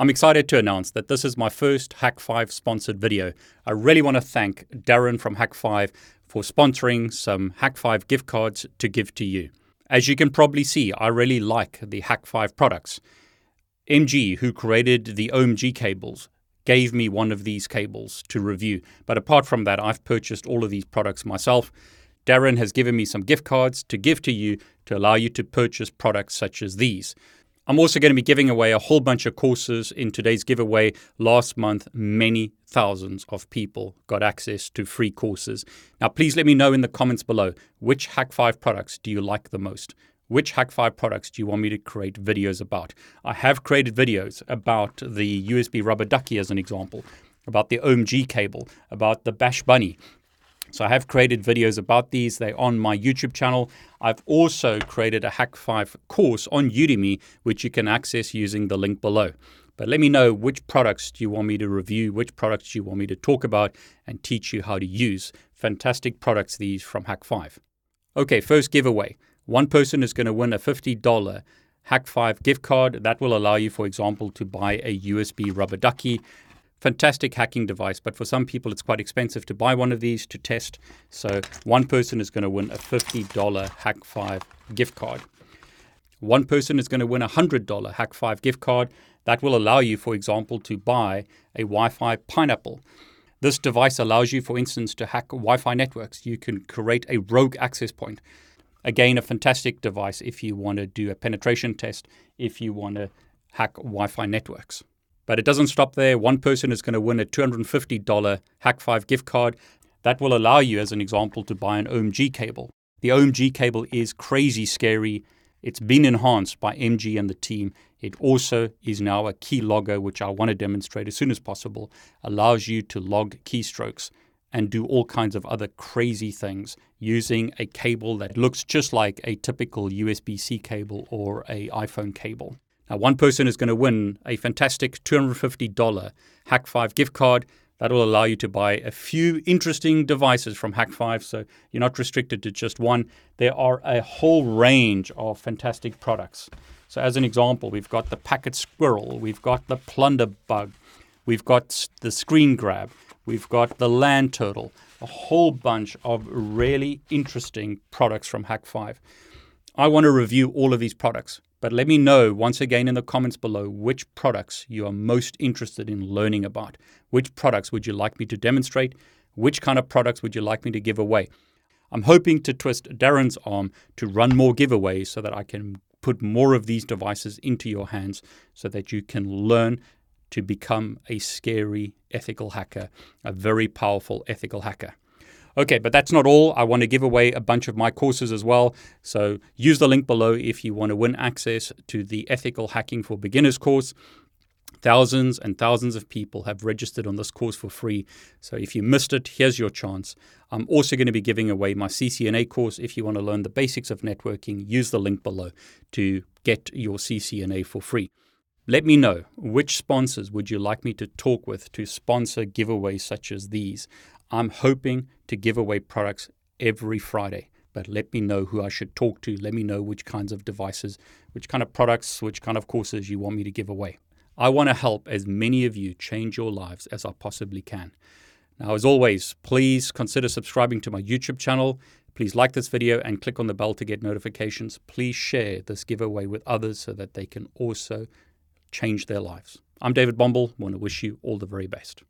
I'm excited to announce that this is my first Hak5 sponsored video. I really want to thank Darren from Hak5 for sponsoring some Hak5 gift cards to give to you. As you can probably see, I really like the Hak5 products. MG, who created the OMG cables, gave me one of these cables to review. But apart from that, I've purchased all of these products myself. Darren has given me some gift cards to give to you to allow you to purchase products such as these. I'm also going to be giving away a whole bunch of courses in today's giveaway. Last month, many thousands of people got access to free courses. Now, please let me know in the comments below which Hak5 products do you like the most? Which Hak5 products do you want me to create videos about? I have created videos about the USB rubber ducky as an example, about the OMG cable, about the Bash Bunny, so I have created videos about these. They're on my YouTube channel. I've also created a Hak5 course on Udemy, which you can access using the link below. But let me know which products do you want me to review, which products do you want me to talk about and teach you how to use. Fantastic products these from Hak5. Okay, first giveaway. One person is going to win a $50 Hak5 gift card. That will allow you, for example, to buy a USB rubber ducky fantastic hacking device, but for some people it's quite expensive to buy one of these to test. So one person is going to win a $50 Hak5 gift card. One person is going to win a $100 Hak5 gift card. That will allow you, for example, to buy a Wi Fi pineapple. This device allows you, for instance, to hack Wi Fi networks. You can create a rogue access point. Again, a fantastic device if you want to do a penetration test, if you want to hack Wi Fi networks. But it doesn't stop there. One person is going to win a $250 Hak5 gift card. That will allow you, as an example, to buy an OMG cable. The OMG cable is crazy scary. It's been enhanced by MG and the team. It also is now a key logger, which I want to demonstrate as soon as possible, allows you to log keystrokes and do all kinds of other crazy things using a cable that looks just like a typical USB C cable or a iPhone cable. Now, one person is going to win a fantastic $250 Hak5 gift card. That will allow you to buy a few interesting devices from Hak5. So you're not restricted to just one. There are a whole range of fantastic products. So, as an example, we've got the Packet Squirrel, we've got the Plunder Bug, we've got the Screen Crab, we've got the LAN Turtle, a whole bunch of really interesting products from Hak5. I want to review all of these products. But let me know once again in the comments below which products you are most interested in learning about. Which products would you like me to demonstrate? Which kind of products would you like me to give away? I'm hoping to twist Darren's arm to run more giveaways so that I can put more of these devices into your hands so that you can learn to become a scary ethical hacker, a very powerful ethical hacker. Okay, but that's not all. I want to give away a bunch of my courses as well. So use the link below if you want to win access to the Ethical Hacking for Beginners course. Thousands and thousands of people have registered on this course for free. So if you missed it, here's your chance. I'm also going to be giving away my CCNA course. If you want to learn the basics of networking, use the link below to get your CCNA for free. Let me know which sponsors would you like me to talk with to sponsor giveaways such as these. I'm hoping to give away products every Friday, but let me know who I should talk to. Let me know which kinds of devices, which kind of products, which kind of courses you want me to give away. I want to help as many of you change your lives as I possibly can. Now, as always, please consider subscribing to my YouTube channel. Please like this video and click on the bell to get notifications. Please share this giveaway with others so that they can also change their lives. I'm David Bombal. I want to wish you all the very best.